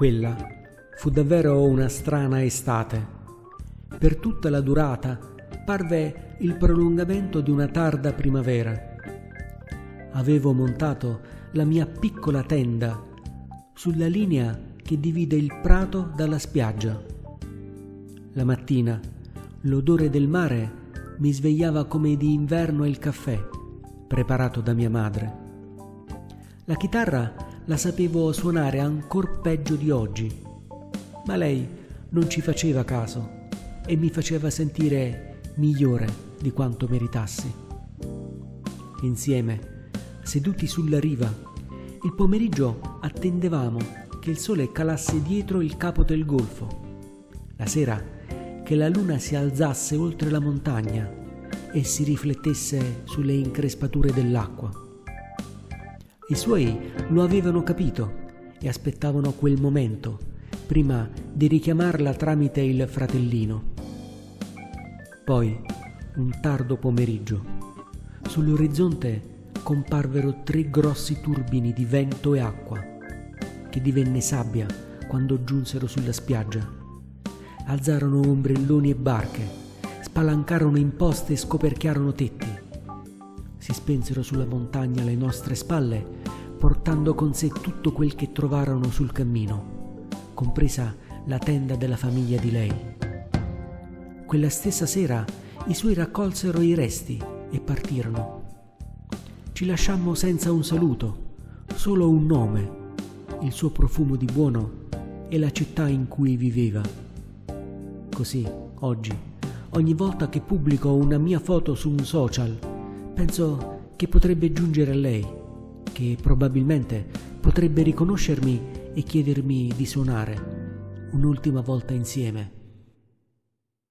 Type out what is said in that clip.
Quella fu davvero una strana estate. Per tutta la durata parve il prolungamento di una tarda primavera. Avevo montato la mia piccola tenda sulla linea che divide il prato dalla spiaggia. La mattina l'odore del mare mi svegliava come di inverno il caffè preparato da mia madre. La chitarra la sapevo suonare ancor peggio di oggi, ma lei non ci faceva caso e mi faceva sentire migliore di quanto meritassi. Insieme, seduti sulla riva, il pomeriggio attendevamo che il sole calasse dietro il capo del golfo. La sera che la luna si alzasse oltre la montagna e si riflettesse sulle increspature dell'acqua. I suoi lo avevano capito e aspettavano quel momento prima di richiamarla tramite il fratellino. Poi, un tardo pomeriggio, sull'orizzonte comparvero tre grossi turbini di vento e acqua, che divenne sabbia quando giunsero sulla spiaggia. Alzarono ombrelloni e barche, spalancarono imposte e scoperchiarono tetti si spensero sulla montagna alle nostre spalle, portando con sé tutto quel che trovarono sul cammino, compresa la tenda della famiglia di lei. Quella stessa sera i suoi raccolsero i resti e partirono. Ci lasciammo senza un saluto, solo un nome, il suo profumo di buono e la città in cui viveva. Così, oggi, ogni volta che pubblico una mia foto su un social, Penso che potrebbe giungere a lei, che probabilmente potrebbe riconoscermi e chiedermi di suonare un'ultima volta insieme